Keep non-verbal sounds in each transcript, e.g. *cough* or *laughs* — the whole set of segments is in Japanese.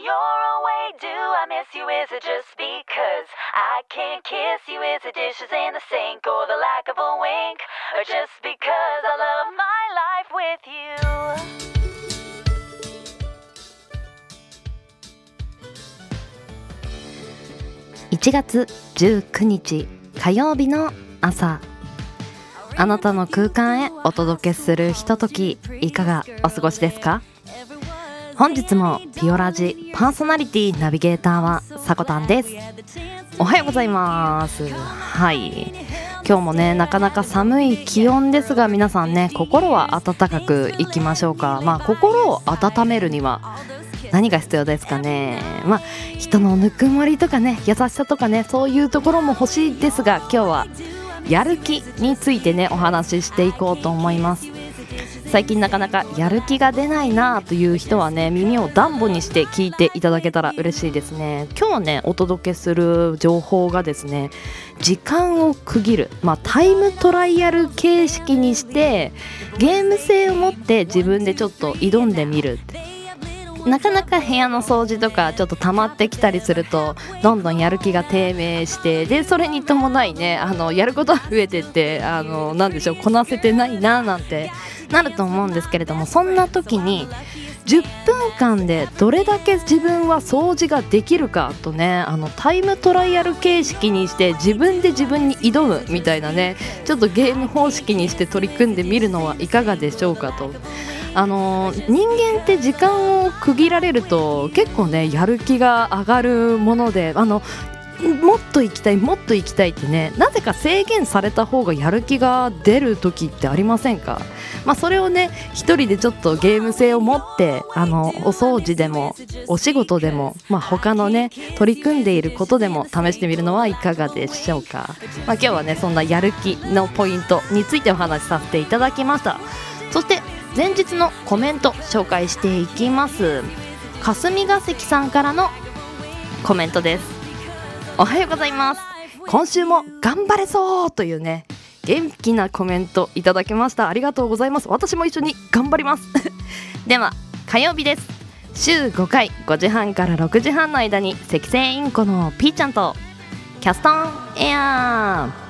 you're away, do I miss you? Is it just because I can't kiss you? Is it dishes in the sink or the lack of a wink? Or just because I love my life with you? 1月19日火曜日の朝あなたの空間へお届けするひとときいかがお過ごしですか本日もピオラジパーソナリティナビゲーターはさこたんです。おはようございます。はい。今日もねなかなか寒い気温ですが皆さんね心は温かくいきましょうか。まあ心を温めるには何が必要ですかね。まあ人のぬくもりとかね優しさとかねそういうところも欲しいですが今日はやる気についてねお話ししていこうと思います。最近なかなかやる気が出ないなという人はね耳を暖房にして聞いていただけたら嬉しいですね。今日ねお届けする情報がですね時間を区切る、まあ、タイムトライアル形式にしてゲーム性を持って自分でちょっと挑んでみるなかなか部屋の掃除とかちょっと溜まってきたりするとどんどんやる気が低迷してでそれに伴いねあのやることが増えてってあのなでしょうこなせてないななんてなると思うんですけれどもそんな時に10分間でどれだけ自分は掃除ができるかとねあのタイムトライアル形式にして自分で自分に挑むみたいなねちょっとゲーム方式にして取り組んでみるのはいかがでしょうかと。あの人間って時間を区切られると結構ねやる気が上がるものであのもっと行きたいもっと行きたいってねなぜか制限された方がやる気が出る時ってありませんか？まあそれをね一人でちょっとゲーム性を持ってあのお掃除でもお仕事でもまあ他のね取り組んでいることでも試してみるのはいかがでしょうか？まあ今日はねそんなやる気のポイントについてお話しさせていただきました。そして前日のコメント紹介していきます。霞が関さんからのコメントです。おはようございます。今週も頑張れそうというね元気なコメントいただきました。ありがとうございます。私も一緒に頑張ります。*laughs* では火曜日です。週5回5時半から6時半の間に赤星インコのピーちゃんとキャストンエア。ー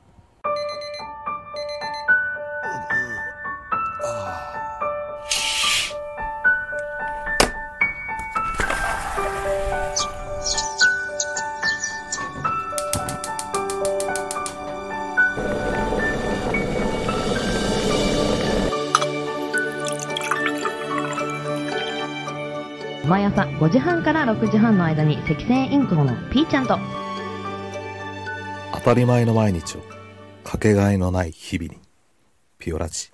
毎朝5時半から6時半の間に赤星インコのピーちゃんと。当たり前の毎日をかけがえのない日々にピオラジ。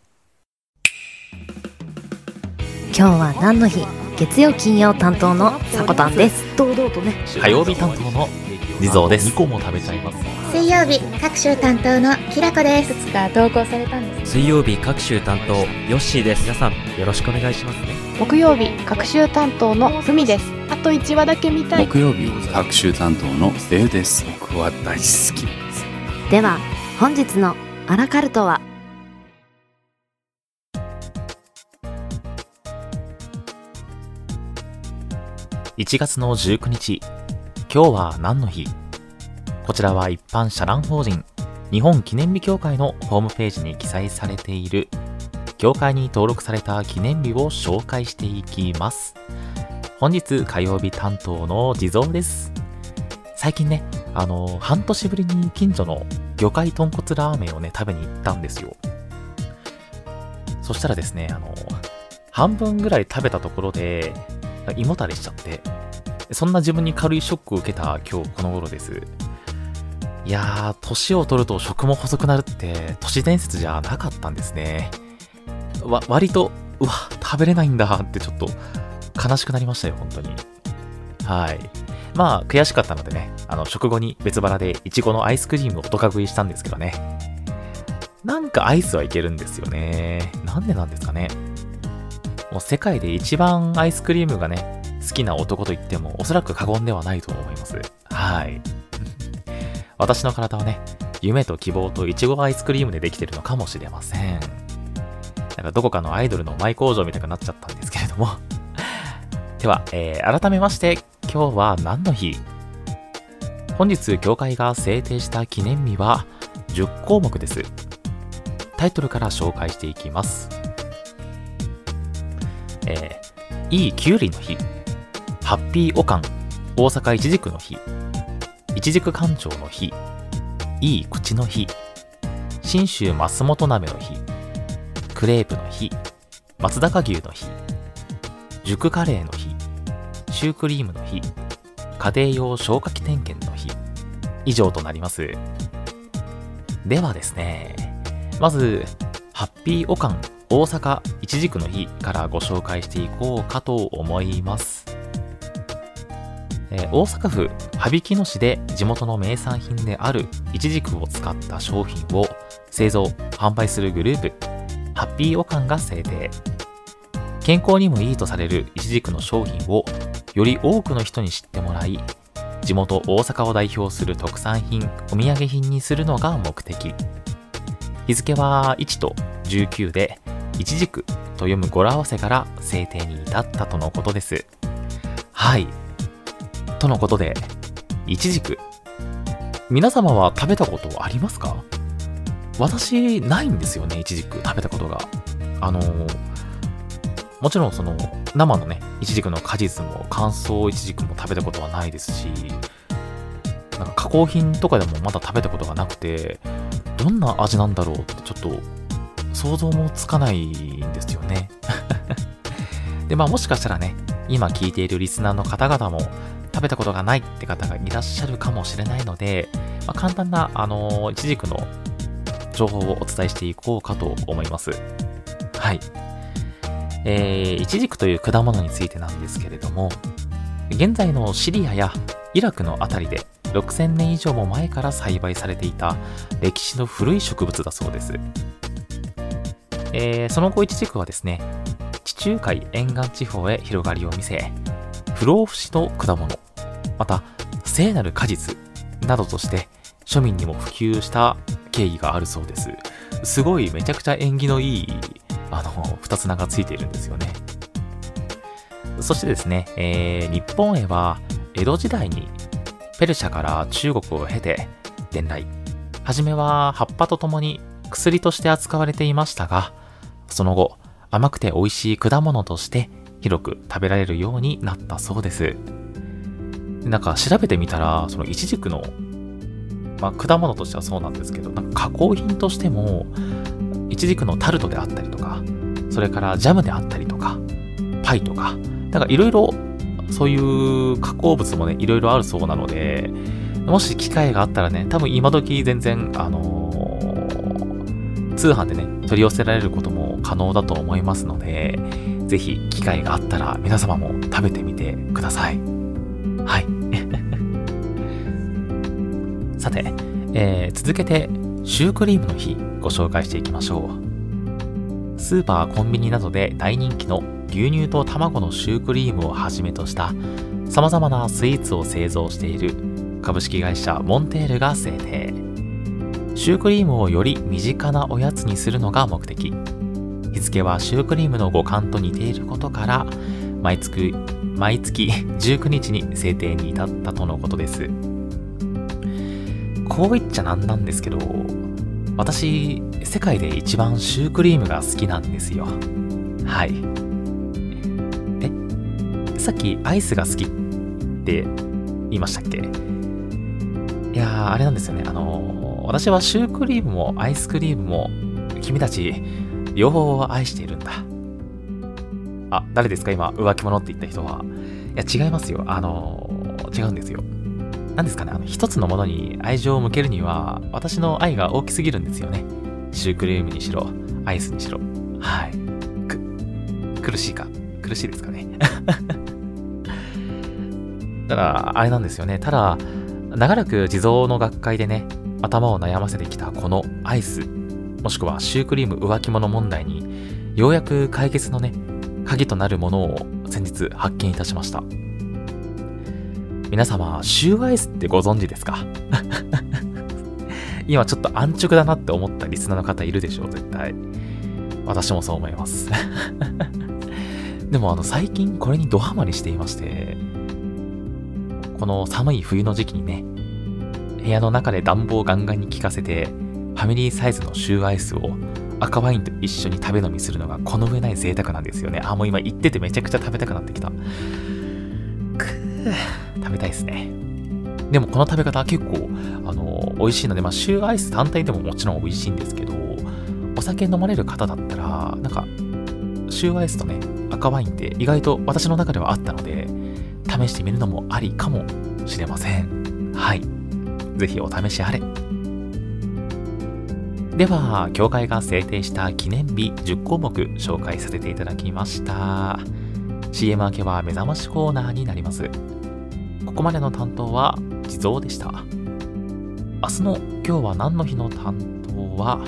今日は何の日？月曜金曜担当のさこたんです。堂々とね。火曜日担当の地蔵です。2個も食べちゃいます。水曜日各週担当のきらこです。つか投稿されたんです水曜日各週担当ヨッシーです。皆さんよろしくお願いしますね。木曜日各週担当のふみです。あと1話だけ見たい。木曜日各週担当のレイです。僕は大好き。ですでは本日のアラカルトは？1月の19日今日は何の日？こちらは一般社団法人日本記念日協会のホームページに記載されている協会に登録された記念日を紹介していきます。本日火曜日担当の地蔵です。最近ねあの半年ぶりに近所の魚介豚骨ラーメンをね食べに行ったんですよ。そしたらですねあの半分ぐらい食べたところで胃もたれしちゃってそんな自分に軽いショックを受けた今日この頃ですいやー年を取ると食も細くなるって都市伝説じゃなかったんですねわ割とうわ食べれないんだってちょっと悲しくなりましたよ本当にはいまあ、悔しかったのでね、あの、食後に別腹でいちごのアイスクリームをドカ食いしたんですけどね。なんかアイスはいけるんですよね。なんでなんですかね。もう世界で一番アイスクリームがね、好きな男と言ってもおそらく過言ではないと思います。はい。*laughs* 私の体はね、夢と希望といちごアイスクリームでできてるのかもしれません。なんかどこかのアイドルのマイ工場みたいになっちゃったんですけれども *laughs* では、えー、改めまして、今日は何の日？本日、教会が制定した記念日は10項目です。タイトルから紹介していきます。えー、いいきゅうりの日、ハッピーおかん、大阪いちじくの日、いちじく館長の日、いい口の日、信州松本鍋の日、クレープの日、松坂牛の日、熟カレーの日、シュークリームの日、家庭用消火器点検の日、以上となります。ではですね、まず、ハッピーオカン大阪いちじくの日からご紹介していこうかと思います。えー、大阪府羽曳野市で地元の名産品であるいちじくを使った商品を製造・販売するグループ、ハッピーオカンが制定。健康にもいいとされるいちじくの商品をより多くの人に知ってもらい、地元大阪を代表する特産品、お土産品にするのが目的。日付は1と19で、いちじくと読む語呂合わせから制定に至ったとのことです。はい。とのことで、いちじく。皆様は食べたことありますか？私、ないんですよね、いちじく食べたことが。あのー、もちろんその、生のね、いちじくの果実も乾燥いちじくも食べたことはないですし、なんか加工品とかでもまだ食べたことがなくて、どんな味なんだろうってちょっと想像もつかないんですよね。*laughs* で、まあもしかしたらね、今聞いているリスナーの方々も食べたことがないって方がいらっしゃるかもしれないので、まあ、簡単な、あのー、いちじくの情報をお伝えしていこうかと思います。はい。えー、イチジクという果物についてなんですけれども、現在のシリアやイラクのあたりで6000年以上も前から栽培されていた歴史の古い植物だそうです。えー、その後イチジクはですね、地中海沿岸地方へ広がりを見せ、不老不死の果物、また聖なる果実などとして庶民にも普及した経緯があるそうです。すごいめちゃくちゃ縁起のいいあの、二つ名がついているんですよね。そしてですね、えー、日本へは江戸時代にペルシャから中国を経て伝来。はじめは葉っぱとともに薬として扱われていましたが、その後甘くて美味しい果物として広く食べられるようになったそうです。なんか調べてみたら、そのイチジクの、まあ、果物としてはそうなんですけど、なんか加工品としても、イチジクのタルトであったりとか、それからジャムであったりとか、パイとか、なんかいろいろそういう加工物もね、いろいろあるそうなので、もし機会があったらね、多分今時全然、あの、通販でね、取り寄せられることも可能だと思いますので、ぜひ機会があったら皆様も食べてみてください。はい。*laughs* さて、えー、続けてシュークリームの日ご紹介していきましょう。スーパー、コンビニなどで大人気の牛乳と卵のシュークリームをはじめとした様々なスイーツを製造している株式会社モンテールが制定。シュークリームをより身近なおやつにするのが目的。日付はシュークリームの五感と似ていることから、毎月、毎月19日に制定に至ったとのことです。こう言っちゃなんなんですけど、私、世界で一番シュークリームが好きなんですよ。はい。えさっきアイスが好きって言いましたっけ？いや、あれなんですよね。あのー、私はシュークリームもアイスクリームも君たち両方愛しているんだ。あ、誰ですか？今、浮気者って言った人は。いや、違いますよ。あの、違うんですよ。何ですかね、あの、一つのものに愛情を向けるには、私の愛が大きすぎるんですよね。シュークリームにしろ、アイスにしろ。はい。く、苦しいか？苦しいですかね？*laughs* ただあれなんですよねただ長らく地蔵の学会でね頭を悩ませてきたこのアイスもしくはシュークリーム浮気物問題にようやく解決のね鍵となるものを先日発見いたしました。皆様シューアイスってご存知ですか？*laughs* 今ちょっと安直だなって思ったリスナーの方いるでしょう絶対。私もそう思います。*laughs* でもあの最近これにドハマりしていましてこの寒い冬の時期にね部屋の中で暖房ガンガンに効かせてファミリーサイズのシューアイスを赤ワインと一緒に食べ飲みするのがこの上ない贅沢なんですよね。あもう今言っててめちゃくちゃ食べたくなってきた。くー食べたいですね。でもこの食べ方結構あの美味しいので、まあ、シューアイス単体でももちろん美味しいんですけどお酒飲まれる方だったらなんかシューアイスとね赤ワインって意外と私の中ではあったので試してみるのもありかもしれません。はい。ぜひお試しあれ。では協会が制定した記念日10項目紹介させていただきました。CM 明けは目覚ましコーナーになります。ここまでの担当は地蔵でした。明日の今日は何の日の担当は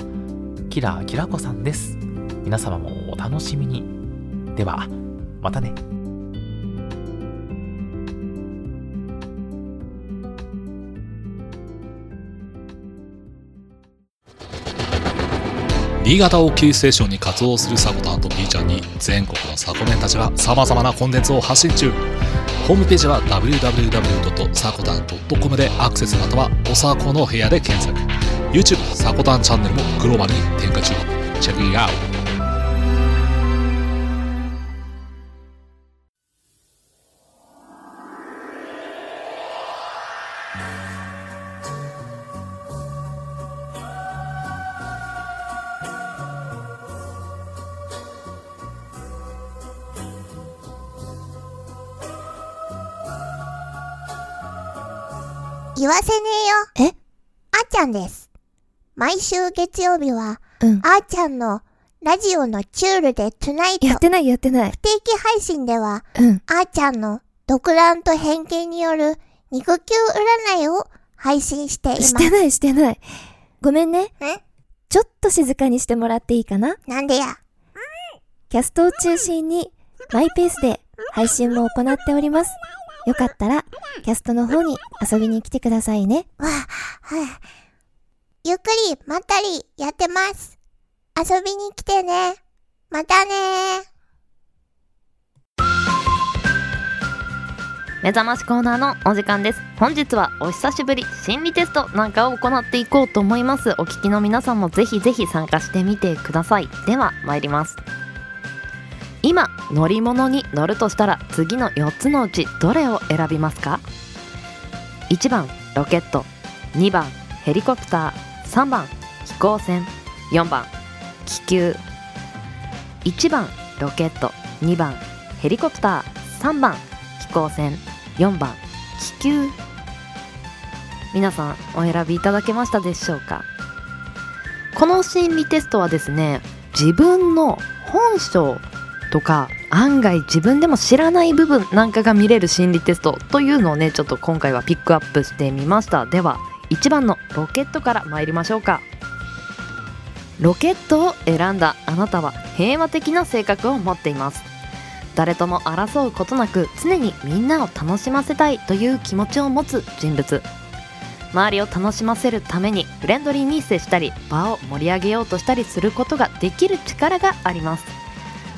キラキラコさんです。皆様もお楽しみに。ではまたね。新潟をキーステーションに活動するサコタンと B ちゃんに全国のサコメンたちが様々なコンテンツを発信中。ホームページは www.sakotan.com でアクセスまたはおさこの部屋で検索。YouTube サコタンチャンネルもグローバルに展開中。チェックイアウト。え？あーちゃんです。毎週月曜日は、うん。あーちゃんのラジオのチュールでトゥナイトやってないやってない不。定期配信では、うん。あーちゃんの独断と偏見による肉球占いを配信しています。してないしてない。ごめんね。んちょっと静かにしてもらっていいかな？なんでや？キャストを中心にマイペースで配信も行っております。よかったら、キャストの方に遊びに来てくださいね。わあ、はい。ゆっくり、まったりやってます。遊びに来てね。またね目覚ましコーナーのお時間です本日はお久しぶり心理テストなんかを行っていこうと思いますお聞きの皆さんもぜひぜひ参加してみてくださいでは参ります今乗り物に乗るとしたら次の4つのうちどれを選びますか？1番ロケット。2番ヘリコプター。3番飛行船。4番気球。1番ロケット。2番ヘリコプター。3番飛行船。4番気球。皆さんお選びいただけましたでしょうか？この心理テストはですね自分の本性とか案外自分でも知らない部分なんかが見れる心理テストというのをねちょっと今回はピックアップしてみました。では1番のロケットから参りましょうか。ロケットを選んだあなたは平和的な性格を持っています。誰とも争うことなく常にみんなを楽しませたいという気持ちを持つ人物。周りを楽しませるためにフレンドリーに接したり場を盛り上げようとしたりすることができる力があります。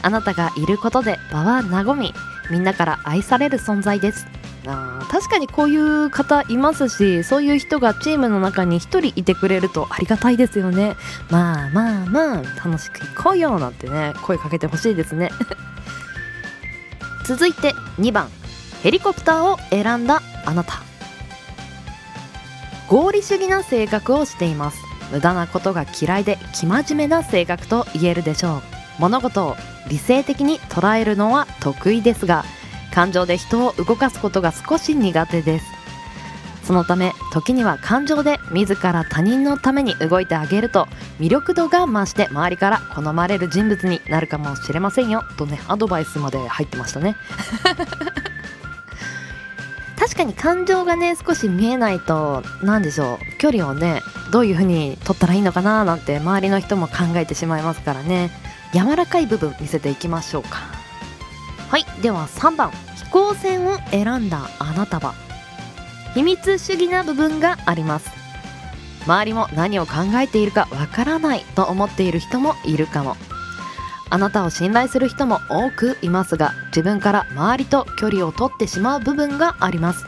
あなたがいることで場は和みみんなから愛される存在です。あ確かにこういう方いますしそういう人がチームの中に1人いてくれるとありがたいですよね。まあまあまあ楽しく行こうよなんてね声かけてほしいですね。*laughs* 続いて2番。ヘリコプターを選んだあなた。合理主義な性格をしています。無駄なことが嫌いで生真面目な性格と言えるでしょう。物事を理性的に捉えるのは得意ですが感情で人を動かすことが少し苦手です。そのため時には感情で自ら他人のために動いてあげると魅力度が増して周りから好まれる人物になるかもしれませんよ。とねアドバイスまで入ってましたね。確 *laughs* 確かに感情がね少し見えないと何でしょう。距離をねどういう風に取ったらいいのかななんて周りの人も考えてしまいますからね柔らかい部分見せていきましょうか。はいでは3番飛行船を選んだあなたは？秘密主義な部分があります。周りも何を考えているかわからないと思っている人もいるかも。あなたを信頼する人も多くいますが自分から周りと距離を取ってしまう部分があります。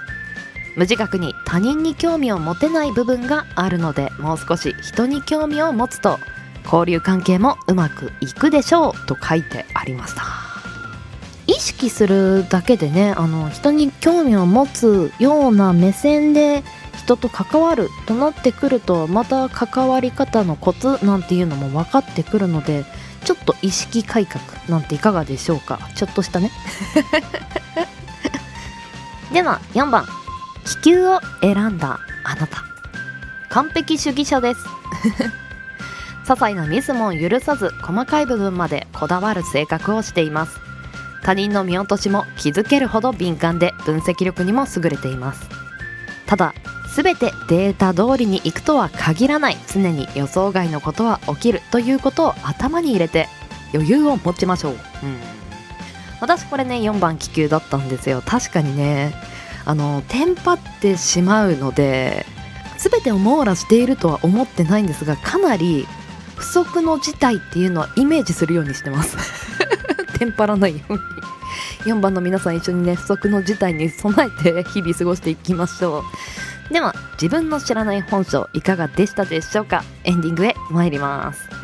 無自覚に他人に興味を持てない部分があるのでもう少し人に興味を持つと交流関係もうまくいくでしょうと書いてありました。意識するだけでねあの人に興味を持つような目線で人と関わるとなってくるとまた関わり方のコツなんていうのも分かってくるのでちょっと意識改革なんていかがでしょうか？ちょっとしたね。*laughs* では4番気球を選んだあなた。完璧主義者です。些細なミスも許さず細かい部分までこだわる性格をしています。他人の見落としも気づけるほど敏感で分析力にも優れています。ただ全てデータ通りにいくとは限らない常に予想外のことは起きるということを頭に入れて余裕を持ちましょう、うん、私これね4番気球だったんですよ。確かにね。あのテンパってしまうので全てを網羅しているとは思ってないんですがかなり不測の事態っていうのはイメージするようにしてます。*laughs* テンパらないように。4番の皆さん一緒にね不測の事態に備えて日々過ごしていきましょう。では自分の知らない本性いかがでしたでしょうか？エンディングへ参ります。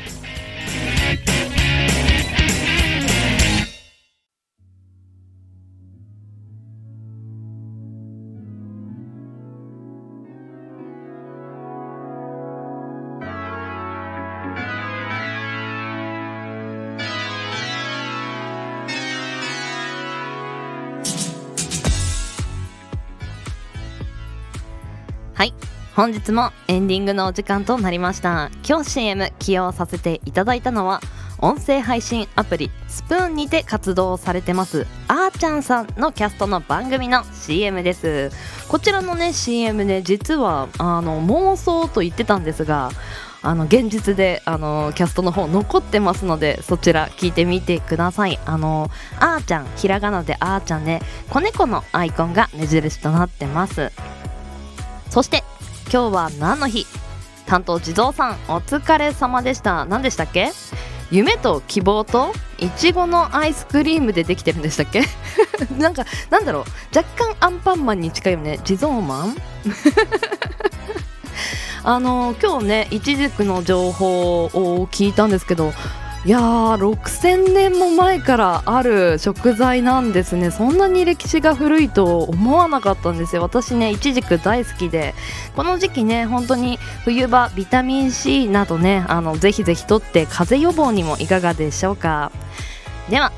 本日もエンディングのお時間となりました。今日 CM 起用させていただいたのは音声配信アプリスプーンにて活動されてますあーちゃんさんのキャストの番組の CM です。こちらのね CM ね実はあの妄想と言ってたんですがあの現実であのキャストの方残ってますのでそちら聞いてみてください。あのあーちゃんひらがなであーちゃんで子猫のアイコンが目印となってます。そして今日は何の日？担当地蔵さんお疲れ様でした。何でしたっけ？夢と希望といちごのアイスクリームでできてるんでしたっけ？*laughs* なんかなんだろう。若干アンパンマンに近いよね。地蔵マン？*laughs* あの今日ねいちじくの情報を聞いたんですけどいやー6000年も前からある食材なんですね。そんなに歴史が古いと思わなかったんですよ。私ねいちじく大好きで。この時期ね本当に冬場ビタミン C などねあのぜひぜひとって風邪予防にもいかがでしょうか。では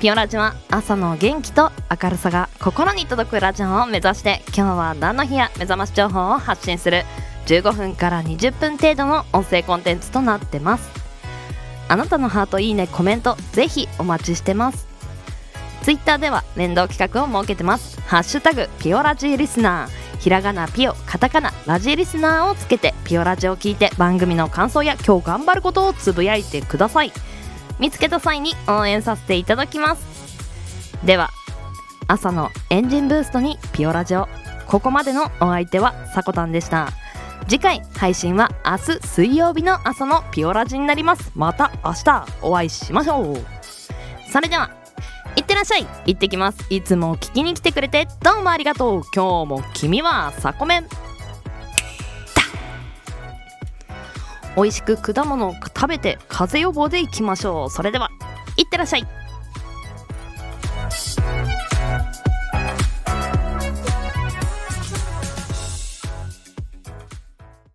ピオラジは朝の元気と明るさが心に届くラジオを目指して今日は何の日や目覚まし情報を発信する。15分から20分程度の音声コンテンツとなってます。あなたのハートいいねコメントぜひお待ちしてます。ツイッターでは連動企画を設けてます。ハッシュタグピオラジーリスナー。ひらがなピオカタカナラジーリスナーをつけてピオラジを聞いて番組の感想や今日頑張ることをつぶやいてください。見つけた際に応援させていただきます。では朝のエンジンブーストにピオラジオ。ここまでのお相手はさこたんでした。次回配信は明日水曜日の朝のピオラジになります。また明日お会いしましょう。それではいってらっしゃい。行ってきます。いつも聞きに来てくれてどうもありがとう。今日も君はサコメン。美味しく果物を食べて風邪予防でいきましょう。それではいってらっしゃい。